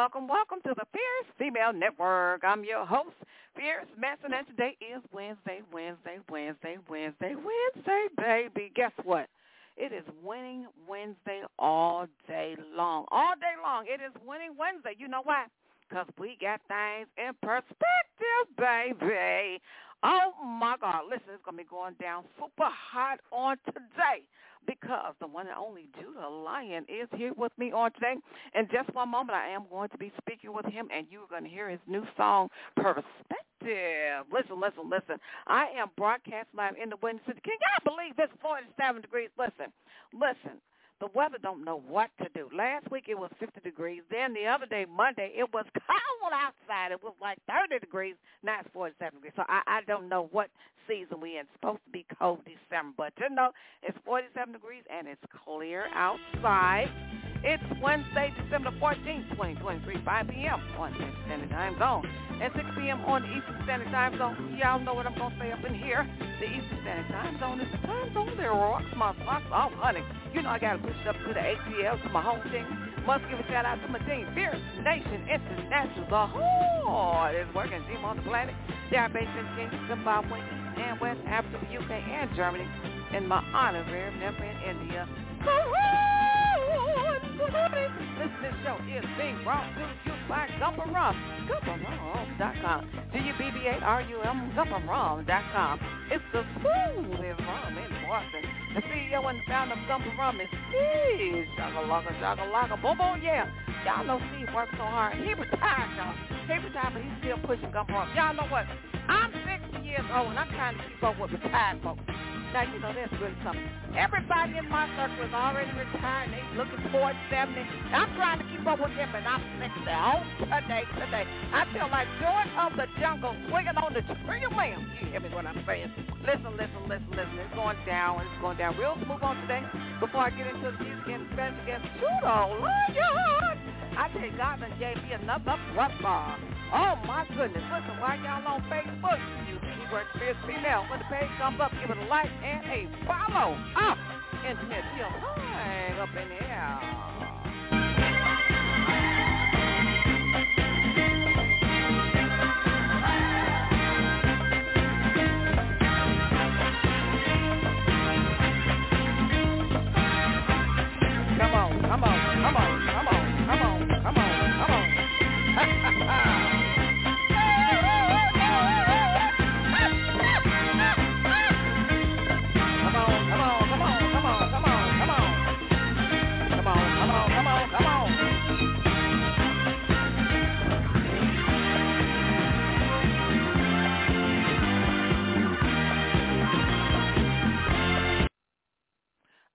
Welcome, welcome, to the Fierce Female Network. I'm your host, Fierce Manson, and today is Wednesday, Wednesday, Wednesday, Wednesday, Wednesday, baby. Guess what? It is Winning Wednesday all day long. All day long. It is Winning Wednesday. You know why? Because we got things in perspective, baby. Oh, my God. Listen, it's going to be going down super hot on today because the one and only Judah Lion is here with me on today. In just one moment, I am going to be speaking with him, and you're going to hear his new song, Perspective. Listen, listen, listen. I am broadcast live in the Windy City. Can y'all believe it's 47 degrees? Listen, listen the weather don't know what to do. Last week it was 50 degrees. Then the other day, Monday, it was cold outside. It was like 30 degrees. Now it's 47 degrees. So I, I don't know what season we in. It's supposed to be cold December. But you know, it's 47 degrees and it's clear outside. It's Wednesday, December 14th, 2023, 5 p.m. on the Standard Time Zone and 6 p.m. on Eastern Standard Time Zone. Y'all know what I'm going to say up in here. The Eastern Standard Time Zone is the time zone that rocks my spots. Oh, honey, you know I got to push up to the ATL, to my home team. Must give a shout out to my team, Fierce Nation International, the hardest working team on the planet. They are based in Kenya, Zimbabwe, and West Africa, UK, and Germany. And my honorary member in India. This, this show is being brought to you by Gubba Rum. GubbaRum.com. G-U-B-B-A-R-U-M, GubbaRum.com. It's the smoothest rum in Boston. The CEO and founder of Gubba Rum is Steve. Shakalaka, shakalaka, boom, boom, yeah. Y'all know Steve works so hard. He retired, y'all. He retired, but he's still pushing Gubba Rum. Y'all know what? I'm 60 years old, and I'm trying to keep up with retired folks. Now, you know, that's really something. Everybody in my circle is already retired. They looking towards 70. I'm trying to keep up with them, and I'm 60. On today, today. I feel like George of the jungle swinging on the tree of lamb. You hear me what I'm saying? Listen, listen, listen, listen. It's going down. It's going down real smooth on today. Before I get into the music and Spanish against Judah Lion, I tell you, God done gave me another brother. Oh, my goodness. Listen, while y'all on Facebook, you Network Fierce Female. When the page comes up, give it a like and a follow. Up. Internet, feel hang up in the air.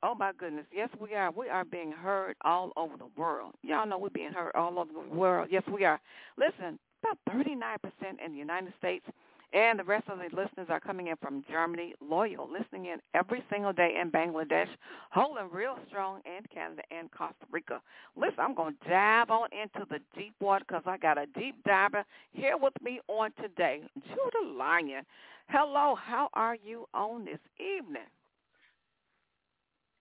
Oh my goodness. Yes, we are. We are being heard all over the world. Y'all know we're being heard all over the world. Yes, we are. Listen, about 39% in the United States, and the rest of the listeners are coming in from Germany, loyal, listening in every single day in Bangladesh, holding real strong in Canada and Costa Rica. Listen, I'm going to dive on into the deep water because I got a deep diver here with me on today, Judah Lion. Hello, how are you on this evening?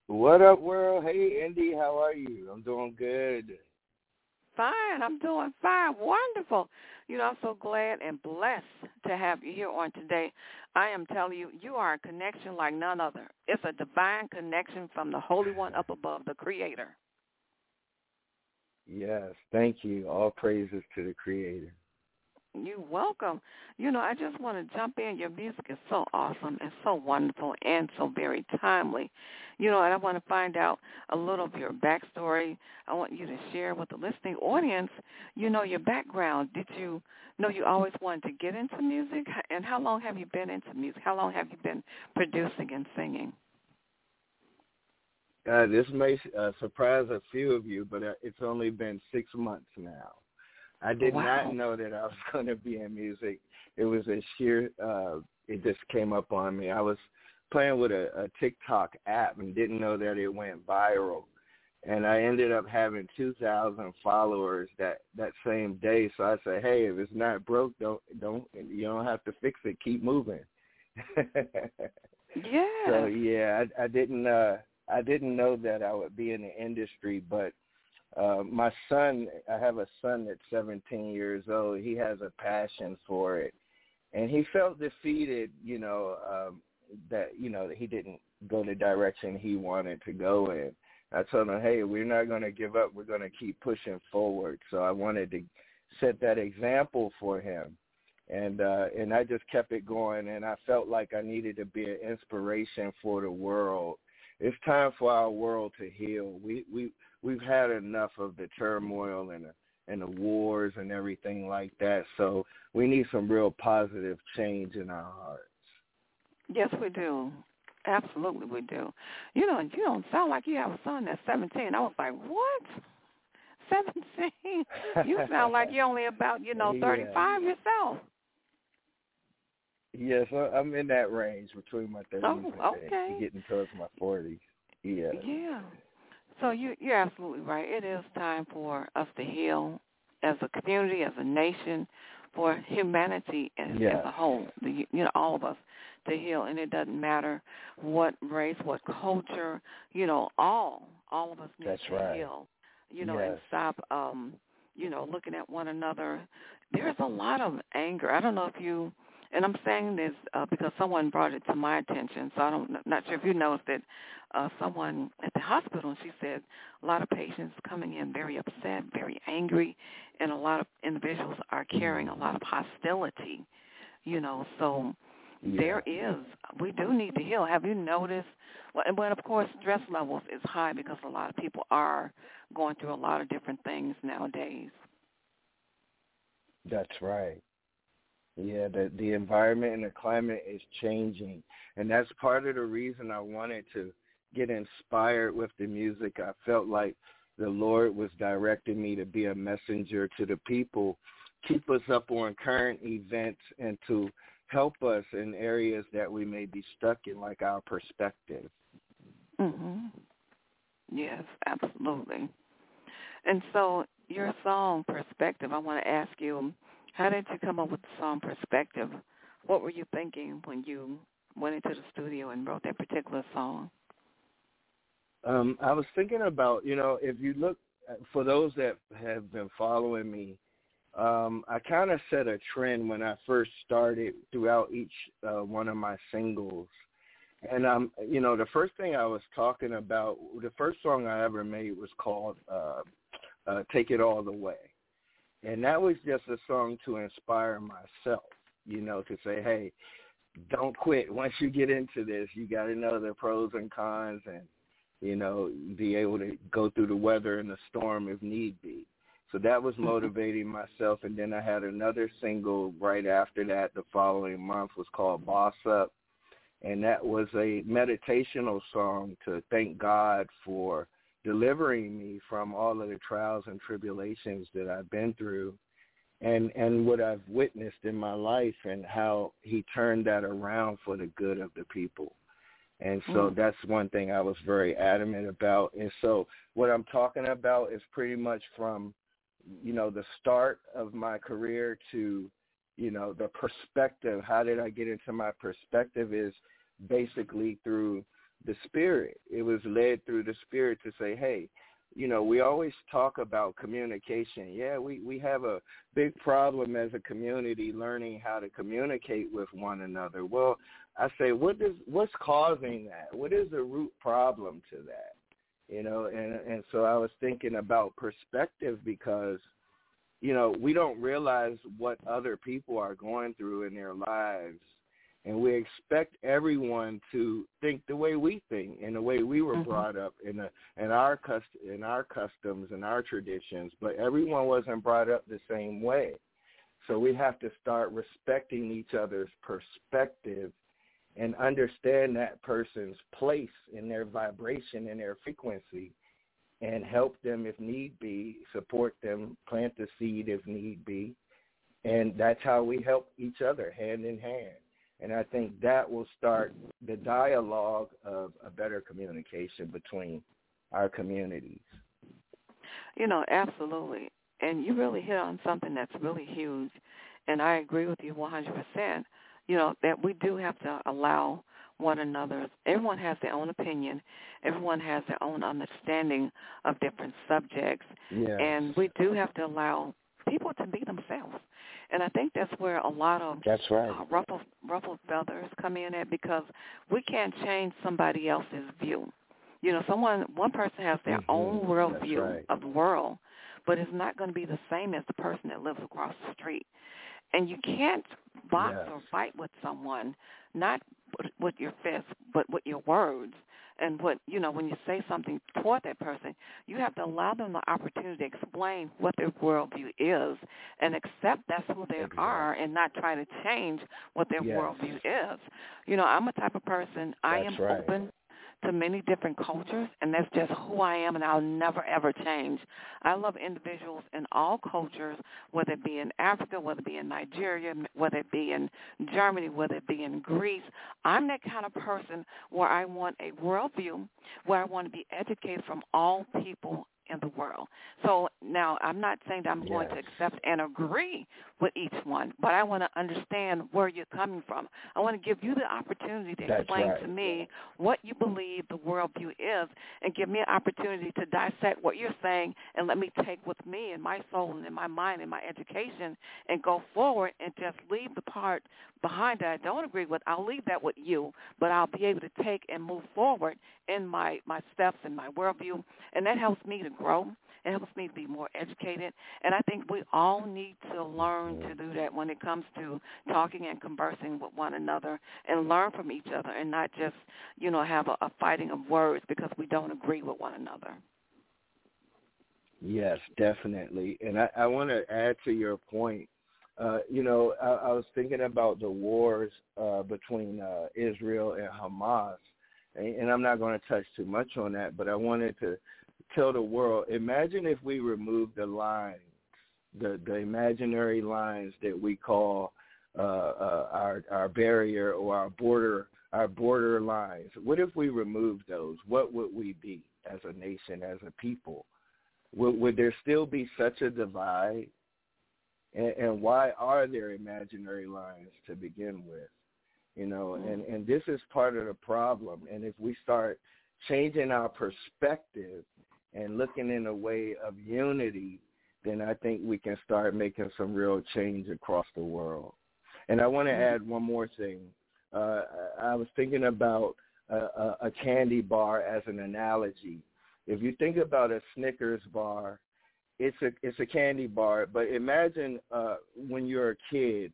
What up, world? Hey, Indy, how are you? I'm doing good. Fine. I'm doing fine. Wonderful. You know, I'm so glad and blessed to have you here on today. I am telling you, you are a connection like none other. It's a divine connection from the Holy One up above, the Creator. Yes, thank you. All praises to the Creator. You're welcome. You know, I just want to jump in. Your music is so awesome and so wonderful and so very timely. You know, and I want to find out a little of your backstory. I want you to share with the listening audience, you know, your background. Did you know you always wanted to get into music? And how long have you been into music? How long have you been producing and singing? Uh, this may uh, surprise a few of you, but uh, it's only been six months now. I did wow. not know that I was going to be in music. It was a sheer. Uh, it just came up on me. I was playing with a, a TikTok app and didn't know that it went viral, and I ended up having two thousand followers that that same day. So I said, "Hey, if it's not broke, don't don't you don't have to fix it. Keep moving." yeah. So yeah, I, I didn't. uh I didn't know that I would be in the industry, but uh, my son, I have a son that's 17 years old. He has a passion for it, and he felt defeated. You know um, that you know that he didn't go the direction he wanted to go in. I told him, hey, we're not going to give up. We're going to keep pushing forward. So I wanted to set that example for him. And uh and I just kept it going and I felt like I needed to be an inspiration for the world. It's time for our world to heal. We we we've had enough of the turmoil and the and the wars and everything like that. So we need some real positive change in our hearts. Yes, we do. Absolutely, we do. You know, you don't sound like you have a son that's 17. I was like, what? 17? You sound like you're only about, you know, 35 yeah. yourself. Yes, I'm in that range between my 30s oh, okay. and getting towards my 40s. Yeah. Yeah. So you you're absolutely right. It is time for us to heal as a community, as a nation, for humanity as, as a whole. The, you know, all of us to heal, and it doesn't matter what race, what culture. You know, all all of us need That's to right. heal. You know, yes. and stop. um You know, looking at one another. There's a lot of anger. I don't know if you and I'm saying this uh, because someone brought it to my attention. So I don't, not sure if you noticed it. Uh, someone at the hospital, and she said a lot of patients coming in very upset, very angry, and a lot of individuals are carrying a lot of hostility. You know, so yeah. there is. We do need to heal. Have you noticed? Well, but of course, stress levels is high because a lot of people are going through a lot of different things nowadays. That's right. Yeah, the the environment and the climate is changing, and that's part of the reason I wanted to get inspired with the music. I felt like the Lord was directing me to be a messenger to the people, keep us up on current events, and to help us in areas that we may be stuck in, like our perspective. Mhm. Yes, absolutely. And so, your song "Perspective," I want to ask you how did you come up with the song Perspective? What were you thinking when you went into the studio and wrote that particular song? Um, I was thinking about, you know, if you look for those that have been following me, um, I kind of set a trend when I first started throughout each uh, one of my singles. And um, you know, the first thing I was talking about, the first song I ever made was called uh, uh, "Take It All the Way," And that was just a song to inspire myself, you know, to say, hey, don't quit. Once you get into this, you got to know the pros and cons and, you know, be able to go through the weather and the storm if need be. So that was mm-hmm. motivating myself. And then I had another single right after that the following month was called Boss Up. And that was a meditational song to thank God for delivering me from all of the trials and tribulations that I've been through and and what I've witnessed in my life and how he turned that around for the good of the people. And so mm. that's one thing I was very adamant about. And so what I'm talking about is pretty much from you know the start of my career to you know the perspective how did I get into my perspective is basically through the spirit. It was led through the spirit to say, hey, you know, we always talk about communication. Yeah, we, we have a big problem as a community learning how to communicate with one another. Well, I say, what does what's causing that? What is the root problem to that? You know, and and so I was thinking about perspective because, you know, we don't realize what other people are going through in their lives and we expect everyone to think the way we think and the way we were mm-hmm. brought up in a, in our cust in our customs and our traditions but everyone wasn't brought up the same way. So we have to start respecting each other's perspective and understand that person's place in their vibration and their frequency and help them if need be support them plant the seed if need be. And that's how we help each other hand in hand and I think that will start the dialogue of a better communication between our communities. You know, absolutely. And you really hit on something that's really huge. And I agree with you 100%. You know, that we do have to allow one another. Everyone has their own opinion. Everyone has their own understanding of different subjects. Yes. And we do have to allow people to be themselves. And I think that's where a lot of that's right. uh, ruffled, ruffled feathers come in at because we can't change somebody else's view. You know, someone one person has their mm-hmm. own worldview right. of the world, but it's not going to be the same as the person that lives across the street. And you can't box yes. or fight with someone, not with your fists, but with your words. And what you know, when you say something toward that person, you have to allow them the opportunity to explain what their worldview is, and accept that's who they exactly. are, and not try to change what their yes. worldview is. You know, I'm a type of person. I am right. open to many different cultures, and that's just who I am, and I'll never ever change. I love individuals in all cultures, whether it be in Africa, whether it be in Nigeria, whether it be in Germany, whether it be in Greece. I'm that kind of person where I want a worldview, where I want to be educated from all people in the world. So now I'm not saying that I'm yes. going to accept and agree with each one, but I want to understand where you're coming from. I want to give you the opportunity to That's explain right. to me what you believe the worldview is and give me an opportunity to dissect what you're saying and let me take with me and my soul and in my mind and my education and go forward and just leave the part behind that I don't agree with. I'll leave that with you, but I'll be able to take and move forward in my, my steps and my worldview, and that helps me to grow. It helps me to be more educated, and I think we all need to learn to do that when it comes to talking and conversing with one another and learn from each other and not just, you know, have a, a fighting of words because we don't agree with one another. Yes, definitely. And I, I want to add to your point. Uh, you know, I, I was thinking about the wars uh, between uh, Israel and Hamas, and, and I'm not going to touch too much on that, but I wanted to tell the world, imagine if we remove the lines, the, the imaginary lines that we call uh, uh, our, our barrier or our border, our border lines. What if we removed those? What would we be as a nation, as a people? Would, would there still be such a divide? And, and why are there imaginary lines to begin with? You know, and, and this is part of the problem. And if we start changing our perspective and looking in a way of unity, then I think we can start making some real change across the world. And I want to add one more thing. Uh, I was thinking about a, a, a candy bar as an analogy. If you think about a Snickers bar, it's a it's a candy bar. But imagine uh, when you're a kid,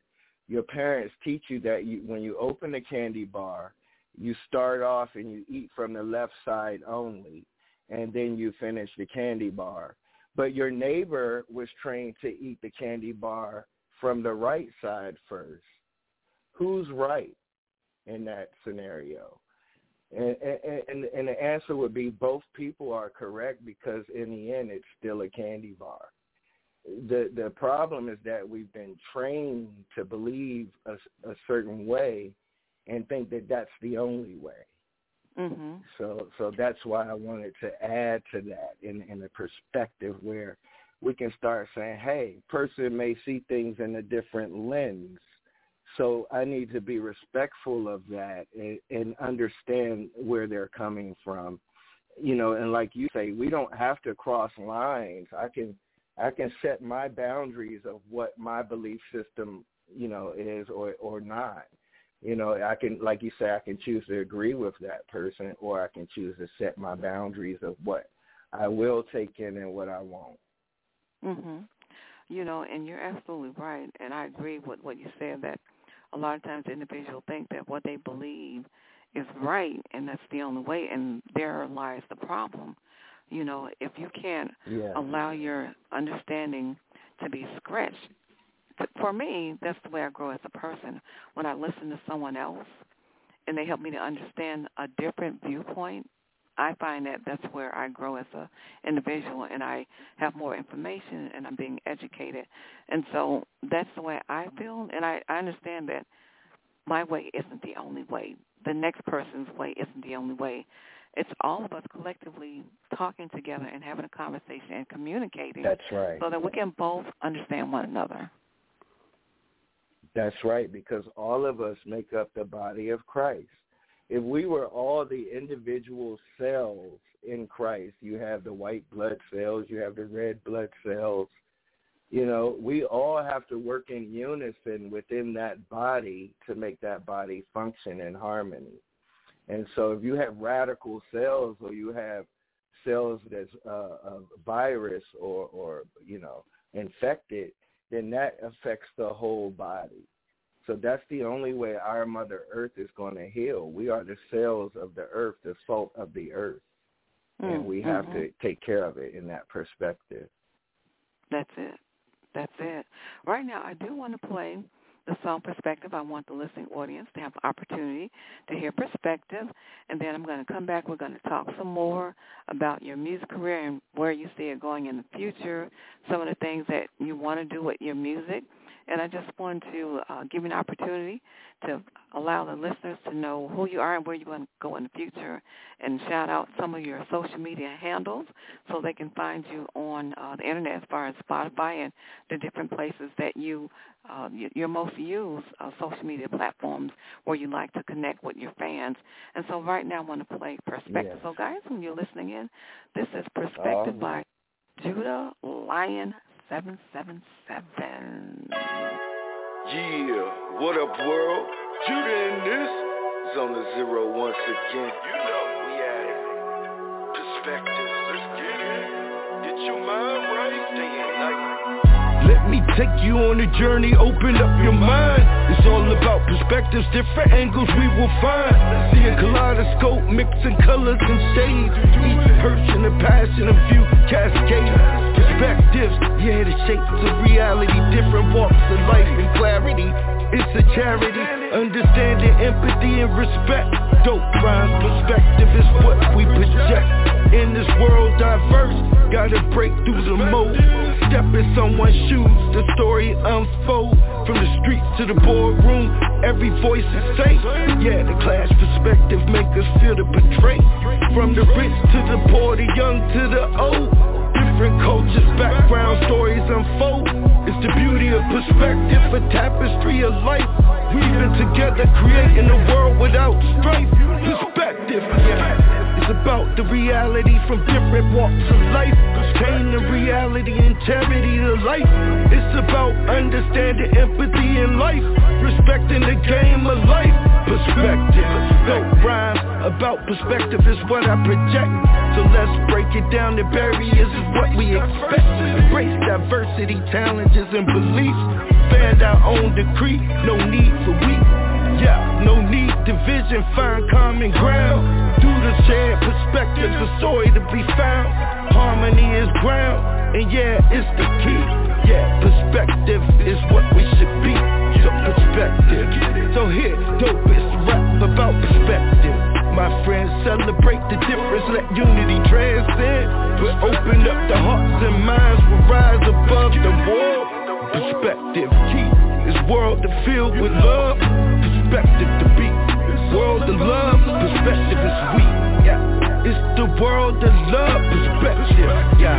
your parents teach you that you, when you open a candy bar, you start off and you eat from the left side only, and then you finish the candy bar. But your neighbor was trained to eat the candy bar from the right side first. Who's right in that scenario? And, and, and the answer would be both people are correct because in the end it's still a candy bar. The the problem is that we've been trained to believe a, a certain way and think that that's the only way. Mm-hmm. So so that's why I wanted to add to that in in a perspective where we can start saying, hey, person may see things in a different lens. So I need to be respectful of that and, and understand where they're coming from. You know, and like you say, we don't have to cross lines. I can I can set my boundaries of what my belief system, you know, is or or not. You know, I can like you say, I can choose to agree with that person or I can choose to set my boundaries of what I will take in and what I won't. Mhm. You know, and you're absolutely right, and I agree with what you said that a lot of times individuals think that what they believe is right and that's the only way and there lies the problem. You know, if you can't yeah. allow your understanding to be scratched, for me, that's the way I grow as a person. When I listen to someone else and they help me to understand a different viewpoint, I find that that's where I grow as a individual and I have more information and I'm being educated. And so that's the way I feel and I, I understand that my way isn't the only way. The next person's way isn't the only way. It's all of us collectively talking together and having a conversation and communicating That's right. so that we can both understand one another. That's right, because all of us make up the body of Christ. If we were all the individual cells in Christ, you have the white blood cells, you have the red blood cells, you know, we all have to work in unison within that body to make that body function in harmony. And so if you have radical cells or you have cells that's uh, a virus or, or, you know, infected, then that affects the whole body. So that's the only way our Mother Earth is going to heal. We are the cells of the earth, the salt of the earth. Mm, and we have mm-hmm. to take care of it in that perspective. That's it. That's it. Right now, I do want to play the song Perspective. I want the listening audience to have the opportunity to hear perspective. And then I'm going to come back. We're going to talk some more about your music career and where you see it going in the future, some of the things that you want to do with your music. And I just want to uh, give you an opportunity to allow the listeners to know who you are and where you're going to go in the future and shout out some of your social media handles so they can find you on uh, the internet as far as Spotify and the different places that you, uh, your most used uh, social media platforms where you like to connect with your fans. And so right now I want to play Perspective. Yes. So guys, when you're listening in, this is Perspective by Judah Lion 777. Yeah, what up, world? Judah in this is on the zero once again. You know we at it. Perspectives, Let me take you on a journey, open up your mind. It's all about perspectives, different angles we will find. See a kaleidoscope, mixing colors and shades. Each person a passion, a view cascade perspectives. Yeah, the shapes of reality, different walks of life and clarity. It's a charity, understanding empathy and respect. Dope rhymes, perspective is what we project. In this world diverse, gotta break through the mold. Step in someone's shoes, the story unfold. From the streets to the boardroom, every voice is safe. Yeah, the class perspective make us feel the betray. From the rich to the poor, the young to the old. Different cultures, background stories unfold It's the beauty of perspective, a tapestry of life Weaving together, creating a world without strife Perspective, yeah It's about the reality from different walks of life. Obtain the reality and charity to life. It's about understanding empathy in life. Respecting the game of life. Perspective, dope rhymes about perspective is what I project. So let's break it down, the barriers is what we expect. Embrace diversity, challenges and beliefs. Band our own decree, no need for weak. Yeah, no need division, find common ground The shared perspectives, a story to be found Harmony is ground, and yeah, it's the key Yeah, perspective is what we should be So perspective, so here, dopest rap about perspective my friends celebrate the difference, let unity transcend. We'll open up the hearts and minds, we'll rise above the world. Perspective key is world to fill with love. Perspective to be world of love. Perspective is we. Yeah, it's the world of love. Perspective. Yeah.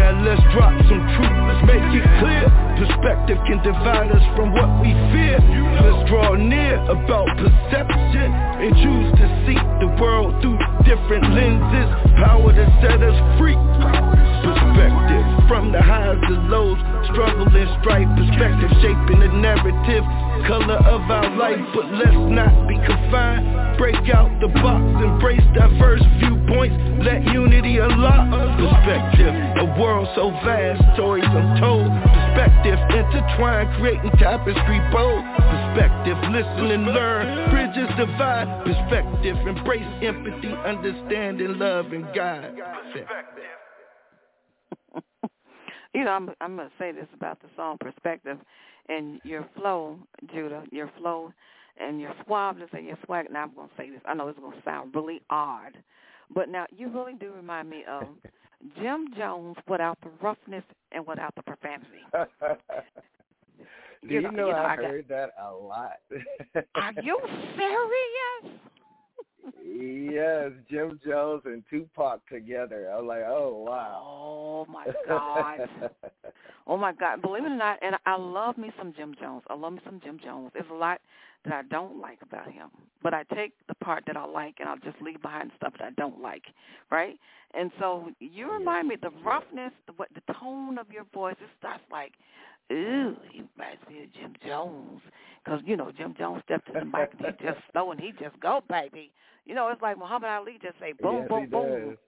Now let's drop some truth, let's make it clear Perspective can divide us from what we fear Let's draw near about perception And choose to see the world through different lenses Power to set us free from the highs to lows. Struggle and strife, perspective shaping the narrative. Color of our life, but let's not be confined. Break out the box, embrace diverse viewpoints. Let unity unlock perspective. A world so vast, stories untold. Perspective intertwined, creating tapestry bold. Perspective, listen and learn, bridges divide Perspective, embrace empathy, understanding, love and God You know, I'm, I'm going to say this about the song Perspective and your flow, Judah, your flow and your suaveness and your swag. Now I'm going to say this. I know it's going to sound really odd, but now you really do remind me of Jim Jones without the roughness and without the profanity. Do you, know, you know, you know I, I heard that a lot. Are you serious? Yes, Jim Jones and Tupac together. I was like, oh wow. Oh my God. Oh my God, believe it or not, and I love me some Jim Jones. I love me some Jim Jones. There's a lot that I don't like about him, but I take the part that I like and I'll just leave behind stuff that I don't like, right? And so you remind me the roughness, the what the tone of your voice. It starts like, ooh, he reminds me of Jim Jones, because you know Jim Jones stepped to the mic and he just slow and he just go baby. You know, it's like Muhammad Ali just say boom, yes, boom, boom. Does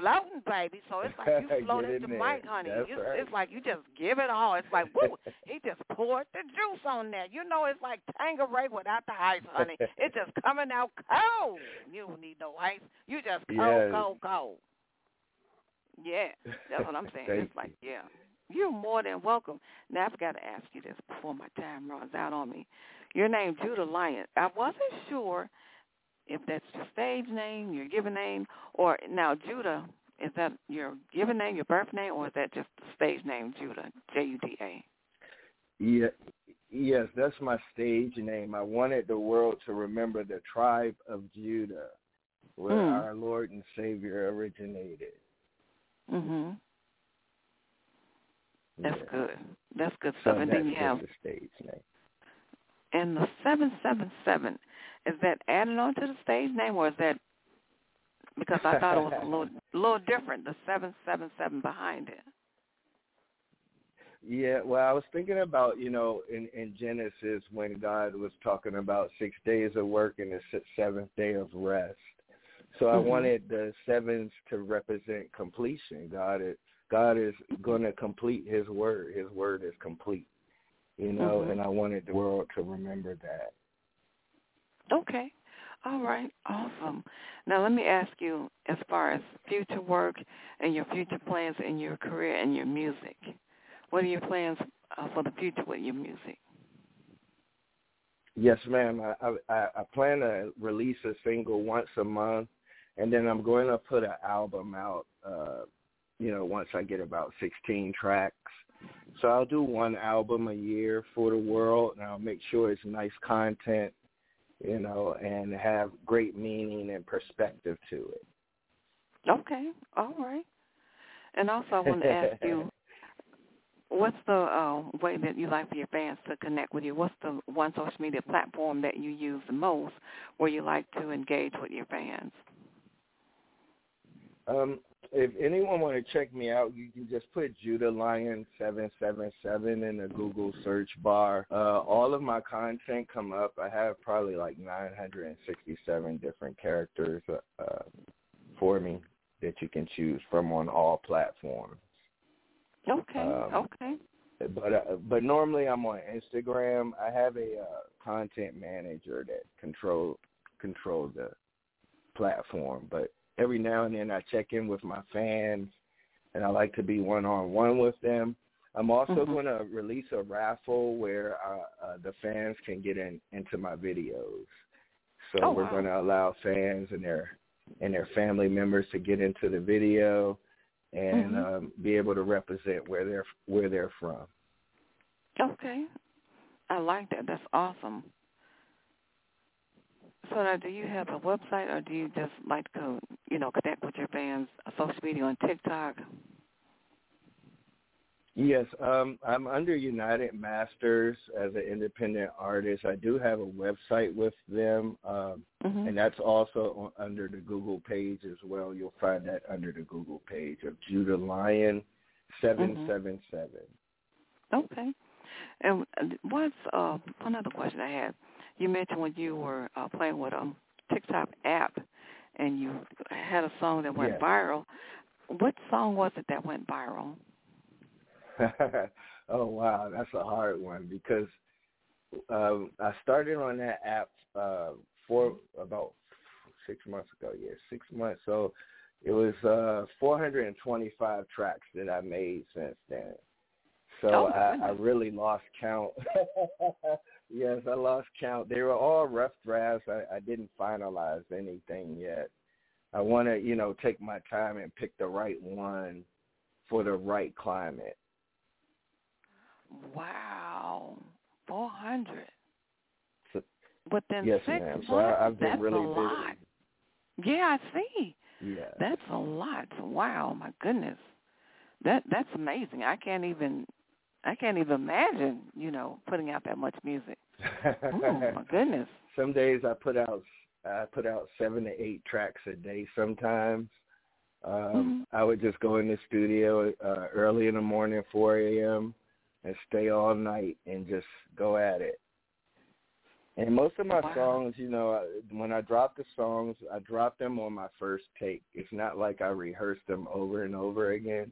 floating, baby. So it's like you floated the mic, honey. That's It's, right. it's like you just give it all. It's like, woo, he just poured the juice on there. You know, it's like Tanqueray without the ice, honey. It's just coming out cold. You don't need no ice. You just cold, Yes. cold, cold. Yeah, that's what I'm saying. It's like, yeah, you're more than welcome. Now I've got to ask you this before my time runs out on me. Your name, Judah Lion. I wasn't sure if that's your stage name, your given name, or now Judah, is that your given name, your birth name, or is that just the stage name, Judah, J-U-D-A? Yeah, yes, that's my stage name. I wanted the world to remember the tribe of Judah, where Mm. our Lord and Savior originated. Mm-hmm. That's Yeah. good. That's good So stuff. and that's then you have, the stage name. and the 777, is that added on to the stage name, or is that, because I thought it was a little, little different, the 777 behind it. Yeah, well, I was thinking about, you know, in, in Genesis when God was talking about six days of work and the se- seventh day of rest. So I Mhm. wanted the sevens to represent completion. God is God is going to complete His word. His word is complete, you know, Mhm. and I wanted the world to remember that. Okay. All right. Awesome. Now let me ask you, as far as future work and your future plans in your career and your music, what are your plans uh, for the future with your music? Yes, ma'am. I, I I plan to release a single once a month, and then I'm going to put an album out. Uh, you know, once I get about 16 tracks. So I'll do one album a year for the world, and I'll make sure it's nice content, you know, and have great meaning and perspective to it. Okay. All right. And also, I want to ask you, what's the uh, way that you like for your fans to connect with you? What's the one social media platform that you use the most where you like to engage with your fans? Um, if anyone want to check me out, you can just put Judah Lion seven seven seven in the Google search bar. Uh, all of my content come up. I have probably like nine hundred and sixty seven different characters uh, uh, for me that you can choose from on all platforms. Okay. Um, okay. But uh, but normally I'm on Instagram. I have a uh, content manager that control control the platform. But every now and then I check in with my fans, and I like to be one on one with them. I'm also Mhm. going to release a raffle where uh, uh, the fans can get in into my videos. So Oh, we're wow. going to allow fans and their and their family members to get into the video and Mhm. um, be able to represent where they're where they're from. Okay. I like that. That's awesome. So now, do you have a website, or do you just like to, you know, connect with your fans on social media on TikTok? Yes, um, I'm under United Masters as an independent artist. I do have a website with them, um, hmm and that's also on, under the Google page as well. You'll find that under the Google page of Judah Lion seven seven seven. Okay. And uh, what's uh, another question I had? You mentioned when you were uh, playing with a TikTok app, and you had a song that went Yes. viral. What song was it that went viral? oh wow, that's a hard one because um, I started on that app uh, for about six months ago. Yeah, six months. So it was uh, 425 tracks that I made since then. So Oh, I, I really lost count. yes, I lost count. They were all rough drafts. I, I didn't finalize anything yet. I want to, you know, take my time and pick the right one for the right climate. Wow, four hundred. So- Within Yes, six ma'am. months, So I, I've been that's really a lot. busy. Yeah, I see. Yeah. That's a lot. Wow, my goodness. That that's amazing. I can't even I can't even imagine, you know, putting out that much music. oh my goodness. Some days I put out I put out seven to eight tracks a day. Sometimes um, mm-hmm. I would just go in the studio uh, early in the morning, 4 a.m., and stay all night and just go at it. And most of my wow. songs, you know, when I drop the songs, I drop them on my first take. It's not like I rehearse them over and over again.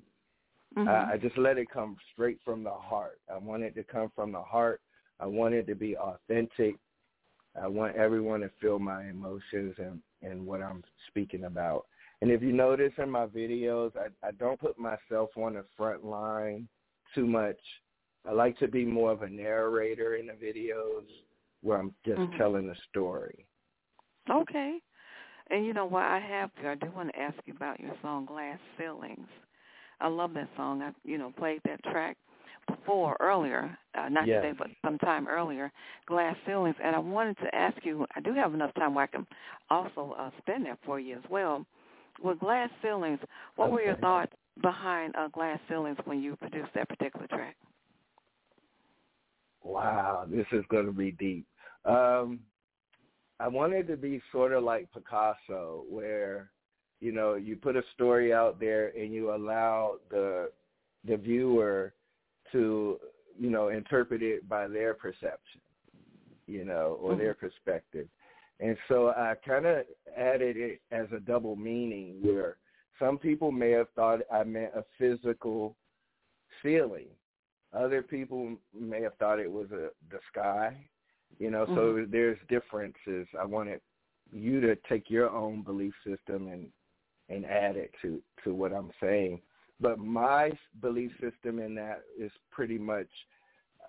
Mm-hmm. I, I just let it come straight from the heart. I want it to come from the heart. I want it to be authentic. I want everyone to feel my emotions and, and what I'm speaking about. And if you notice in my videos, I, I don't put myself on the front line too much. I like to be more of a narrator in the videos where I'm just mm-hmm. telling a story. Okay. And you know what I have to I do want to ask you about your song Glass Ceilings. I love that song. I you know played that track before earlier, uh, not yes. today, but sometime earlier, Glass Ceilings. And I wanted to ask you, I do have enough time where I can also uh, spin that for you as well. With Glass Ceilings, what okay. were your thoughts behind uh, Glass Ceilings when you produced that particular track? Wow, this is going to be deep. Um, I wanted to be sort of like Picasso, where you know you put a story out there and you allow the the viewer to you know interpret it by their perception, you know, or mm-hmm. their perspective. And so I kind of added it as a double meaning where some people may have thought I meant a physical ceiling. Other people may have thought it was a the sky you know, mm-hmm. so there's differences. I wanted you to take your own belief system and and add it to to what I'm saying. But my belief system in that is pretty much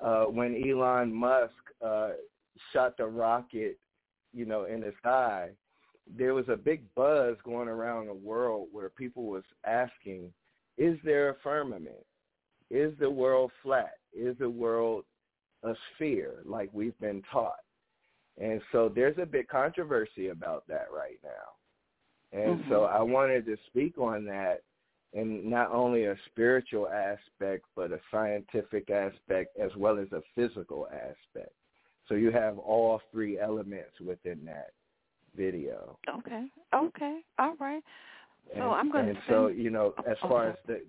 uh, when Elon Musk uh, shot the rocket, you know, in the sky. There was a big buzz going around the world where people was asking, "Is there a firmament? Is the world flat? Is the world a sphere like we've been taught. And so there's a big controversy about that right now. And mm-hmm. so I wanted to speak on that in not only a spiritual aspect, but a scientific aspect as well as a physical aspect. So you have all three elements within that video. Okay. Okay. All right. So and, I'm going and to. And so you know, as far as the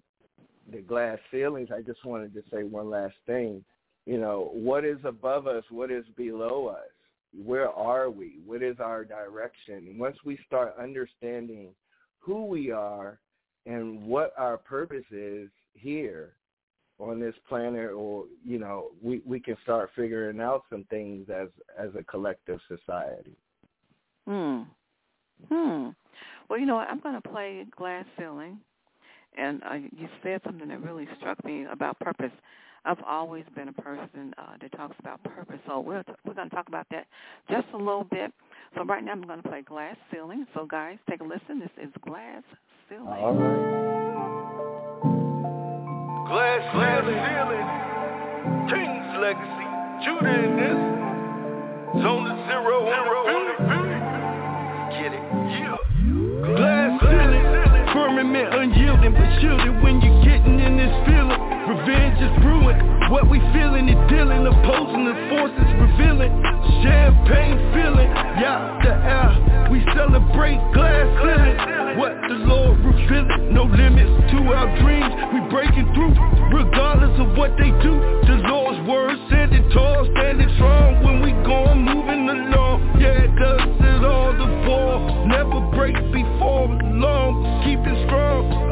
the glass ceilings, I just wanted to say one last thing you know, what is above us, what is below us, where are we, what is our direction. once we start understanding who we are and what our purpose is here on this planet or you know we we can start figuring out some things as as a collective society. Hmm. Hmm. Well you know what, i'm going to play glass ceiling and uh, you said something that really struck me about purpose I've always been a person uh, that talks about purpose. So we're t- we're going to talk about that just a little bit. So right now I'm going to play Glass Ceiling. So guys, take a listen. This is Glass Ceiling. All right. Glass, glass ceiling. King's legacy. Judah in this. Zone zero, zero on Get it. Yeah. Glass ceiling. Firmament unyielding, but shielded when you're getting in this feeling. Revenge is brewing, what we feeling is dealing. Opposing the forces revealing. Champagne feeling, yeah, the air. We celebrate glass ceiling. What the Lord revealing. No limits to our dreams. We breaking through, regardless of what they do The Lord's word standing tall, standing strong When we going moving along. Yeah, does it all. The fall Never break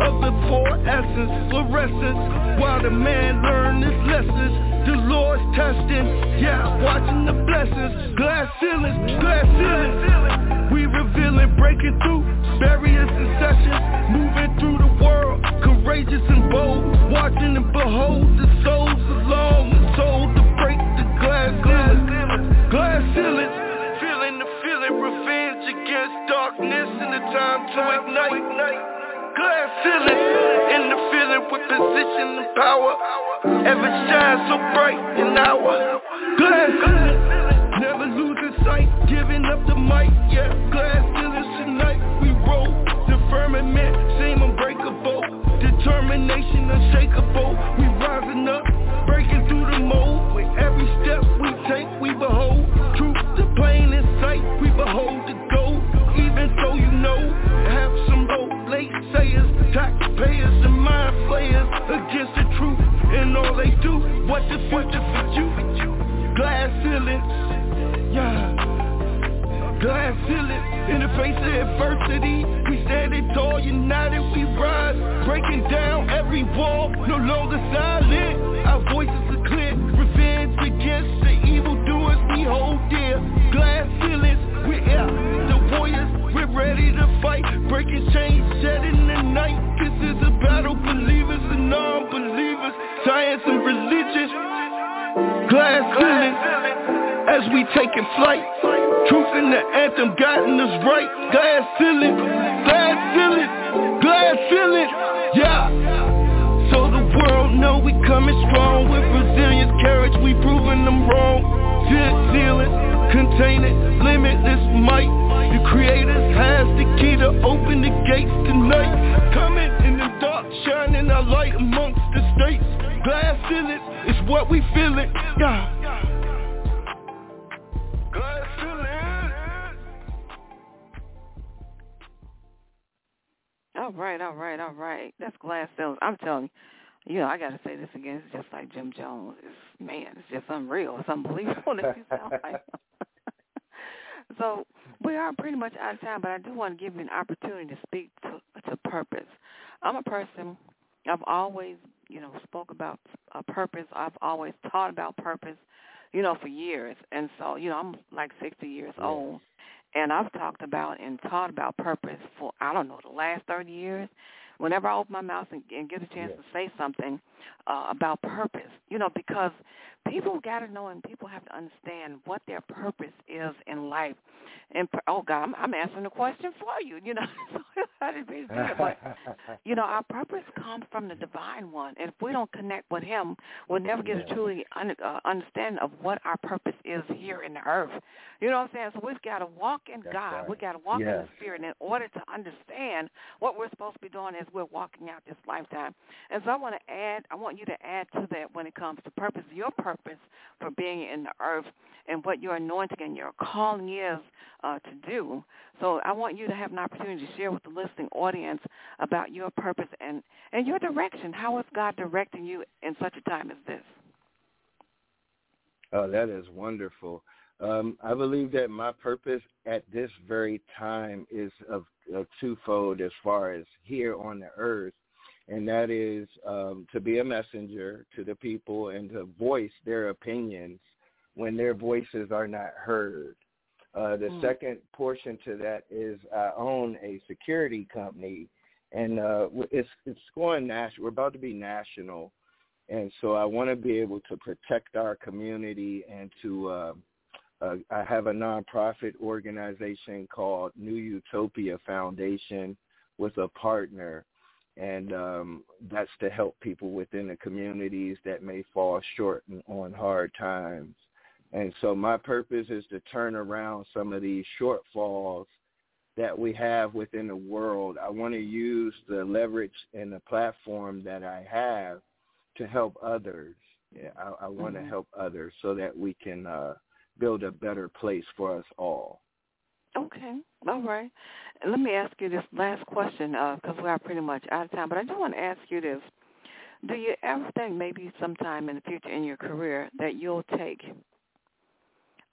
of the four essence Fluorescence while the man learn his lessons. The Lord's testing, yeah, watching the blessings. Glass ceilings, glass ceilings. We revealing, breaking through barriers and sessions. Moving through the world, courageous and bold. Watching and behold the souls alone. The soul to break the glass ceilings. Glass ceilings. Feeling the feeling, revenge against darkness and the time to ignite glass ceiling In the feeling with position and power. Ever shine so bright in our glass. Ceiling Never losing sight, giving up the mic. Yeah, glass ceiling tonight. We roll. The firmament, seem unbreakable. Determination nation unshakable. We rising up, against the truth. And all they do, what the future for you? Glass ceilings, yeah. Glass ceiling in the face of adversity. We standing tall, united, we rise. Breaking down every wall, no longer silent. Our voices are clear. Revenge against the evildoers we hold dear. Glass ceilings, we're. The warriors, we're ready to fight. Breaking chains, shedding the night. We taking flight. Truth in the anthem guiding us right. Glass ceiling, glass ceiling, glass ceiling, yeah. So the world know we coming strong with resilience, courage, we proving them wrong. Fit ceiling, contain it, limitless might. The creators has the key to open the gates tonight. Coming in the dark, shining our light amongst the states. Glass ceiling is what we feeling, yeah. All right, all right, all right. That's glass ceilings. I'm telling you, you know, I got to say this again. It's just like Jim Jones. It's, man, it's just unreal. It's unbelievable that you sound like So we are pretty much out of time, but I do want to give you an opportunity to speak to to purpose. I'm a person. I've always, you know, spoke about a purpose. I've always taught about purpose, you know, for years. And so, you know, I'm like 60 years old. And I've talked about and taught about purpose for, I don't know, the last 30 years. Whenever I open my mouth and, and get a chance to say something uh, about purpose, you know, because people got to know and people have to understand what their purpose is in life. And oh God, I'm, I'm answering the question for you. You know, I didn't mean to do it, but you know, our purpose comes from the divine one, and if we don't connect with Him, we'll never get a truly un, uh, understanding of what our purpose is here in the earth. You know what I'm saying? So we've got to walk in That's God. Right. We've got to walk yes. in the Spirit in order to understand what we're supposed to be doing as we're walking out this lifetime. And so I want to add, I want you to add to that when it comes to purpose, your purpose for being in the earth and what your anointing and your calling is uh, to do. So I want you to have an opportunity to share with the listening audience about your purpose and, and your direction. How is God directing you in such a time as this? Oh, that is wonderful. Um, I believe that my purpose at this very time is of, of twofold as far as here on the earth and that is um, to be a messenger to the people and to voice their opinions when their voices are not heard. Uh, the mm. second portion to that is I own a security company, and uh, it's it's going national. We're about to be national, and so I want to be able to protect our community and to. Uh, uh, I have a nonprofit organization called New Utopia Foundation with a partner and um, that's to help people within the communities that may fall short on hard times. And so my purpose is to turn around some of these shortfalls that we have within the world. I want to use the leverage and the platform that I have to help others. Yeah, I, I want mm-hmm. to help others so that we can uh, build a better place for us all. Okay. All right. Let me ask you this last question because uh, we are pretty much out of time. But I do want to ask you this. Do you ever think maybe sometime in the future in your career that you'll take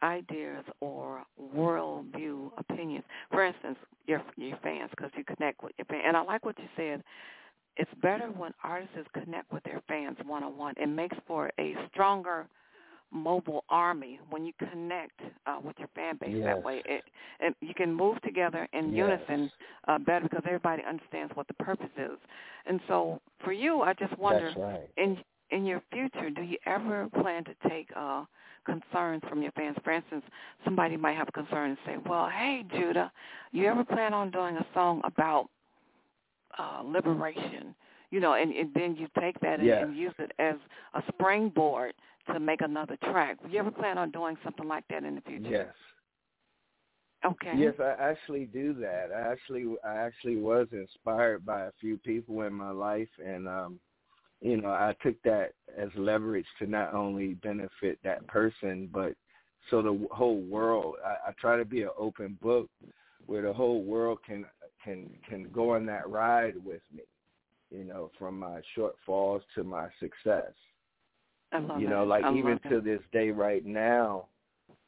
ideas or worldview opinions, for instance, your your fans, because you connect with your fans. And I like what you said. It's better when artists connect with their fans one on one. It makes for a stronger mobile army when you connect uh, with your fan base yes. that way. It, it, you can move together in yes. unison uh, better because everybody understands what the purpose is. And so for you, I just wonder right. in in your future, do you ever plan to take uh, concerns from your fans? For instance, somebody might have a concern and say, "Well, hey Judah, you ever plan on doing a song about uh, liberation?" You know, and, and then you take that and, yes. and use it as a springboard to make another track. Do you ever plan on doing something like that in the future? Yes. Okay. Yes, I actually do that. I actually I actually was inspired by a few people in my life and um you know, I took that as leverage to not only benefit that person, but so the whole world. I, I try to be an open book where the whole world can can can go on that ride with me. You know, from my shortfalls to my success. I love you know, it. like I even to it. this day, right now,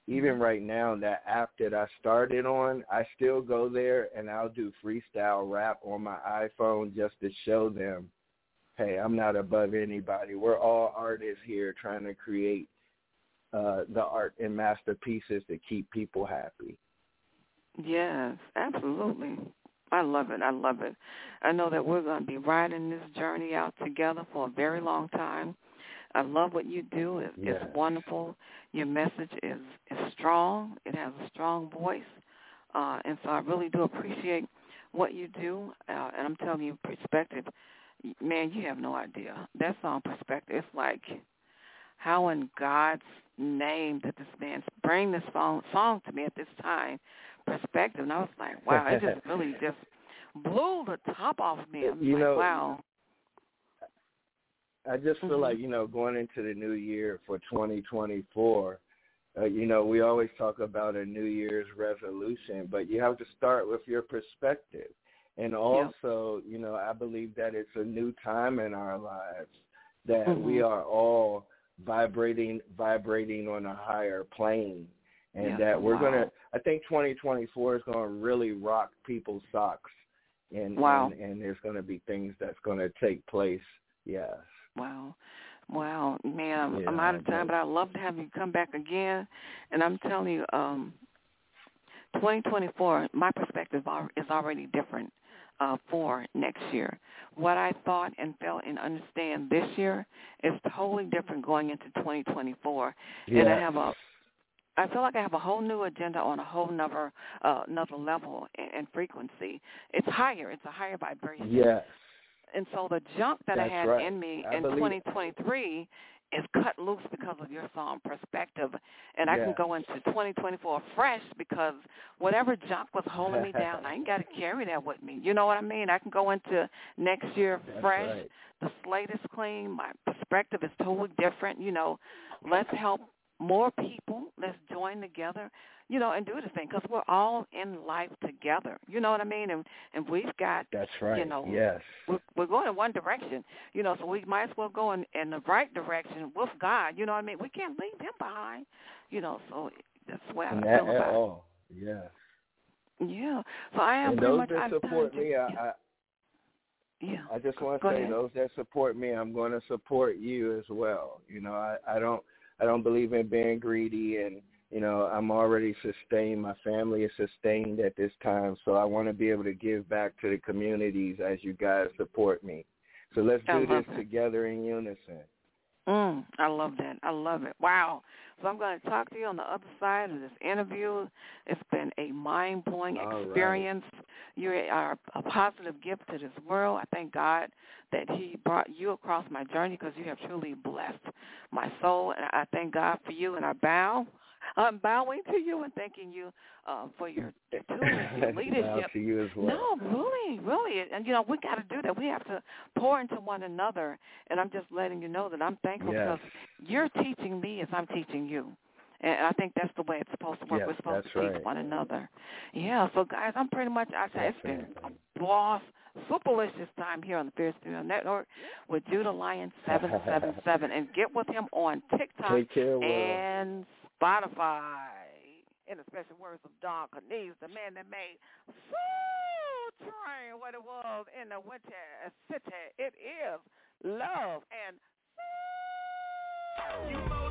even right now, that app that I started on, I still go there and I'll do freestyle rap on my iPhone just to show them, hey, I'm not above anybody. We're all artists here trying to create uh, the art and masterpieces to keep people happy. Yes, absolutely. I love it. I love it. I know that we're going to be riding this journey out together for a very long time. I love what you do. It, Yes. It's wonderful. Your message is is strong. It has a strong voice, uh, and so I really do appreciate what you do. Uh, and I'm telling you, perspective, man, you have no idea. That song, perspective, it's like how in God's name did this man bring this song song to me at this time? Perspective, and I was like, wow, it just really just blew the top off me. I'm You like, know, wow. I just feel Mhm. like you know going into the new year for 2024. Uh, you know, we always talk about a New Year's resolution, but you have to start with your perspective. And also, you know, I believe that it's a new time in our lives that Mhm. we are all vibrating vibrating on a higher plane and Yes, that we're wow. going to I think 2024 is going to really rock people's socks and Wow. and, and there's going to be things that's going to take place. Yes. Wow. Wow, man, I'm, I'm out of time, but- I'd love to have you come back again. And I'm telling you, um, 2024, my perspective is already different uh, for next year. What I thought and felt and understand this year is totally different going into 2024. And I have a I feel like I have a whole new agenda on a whole another uh, another level and, frequency. It's higher. It's a higher vibration. Yes. And so the junk that I had right. in me I in believe 2023 is cut loose because of your song perspective, and I can go into 2024 fresh because whatever junk was holding me down, I ain't got to carry that with me. You know what I mean? I can go into next year That's fresh. right. The slate is clean. My perspective is totally different. You know, let's help more people. Let's join together, you know, and do the thing because we're all in life together. You know what I mean? And and we've got That's right. You know, yes. we're, we're going in one direction, you know, so we might as well go in, in the right direction with God. You know what I mean? We can't leave Him behind, you know. So that's way I feel that about at all. Yes. Yeah. So I am And those much that support me, to, I, yeah. I yeah. I just want Go to say ahead. those that support me, I'm going to support you as well. You know, I I don't I don't believe in being greedy and you know, I'm already sustained. My family is sustained at this time, so I want to be able to give back to the communities as you guys support me. So let's do this together in unison. Mm, I love that. I love it. Wow. So I'm going to talk to you on the other side of this interview. It's been a mind-blowing All right. experience. You are a positive gift to this world. I thank God that he brought you across my journey because you have truly blessed my soul. And I thank God for you, and I bow. I'm bowing to you and thanking you uh, for your, your leadership. to you as well. No, really, really, and you know we got to do that. We have to pour into one another, and I'm just letting you know that I'm thankful Yes. because you're teaching me as I'm teaching you, and I think that's the way it's supposed to work. Yes, We're supposed to teach right. one another. Yeah, so guys, I'm pretty much. I say it's been a boss, superlicious time here on the Fierce Female Network with Judah Lion seven seven seven, and get with him on TikTok Take care, and Spotify. In the special words of Don Cornelius, the man that made Soul Train what it was in the Windy City. It is love and You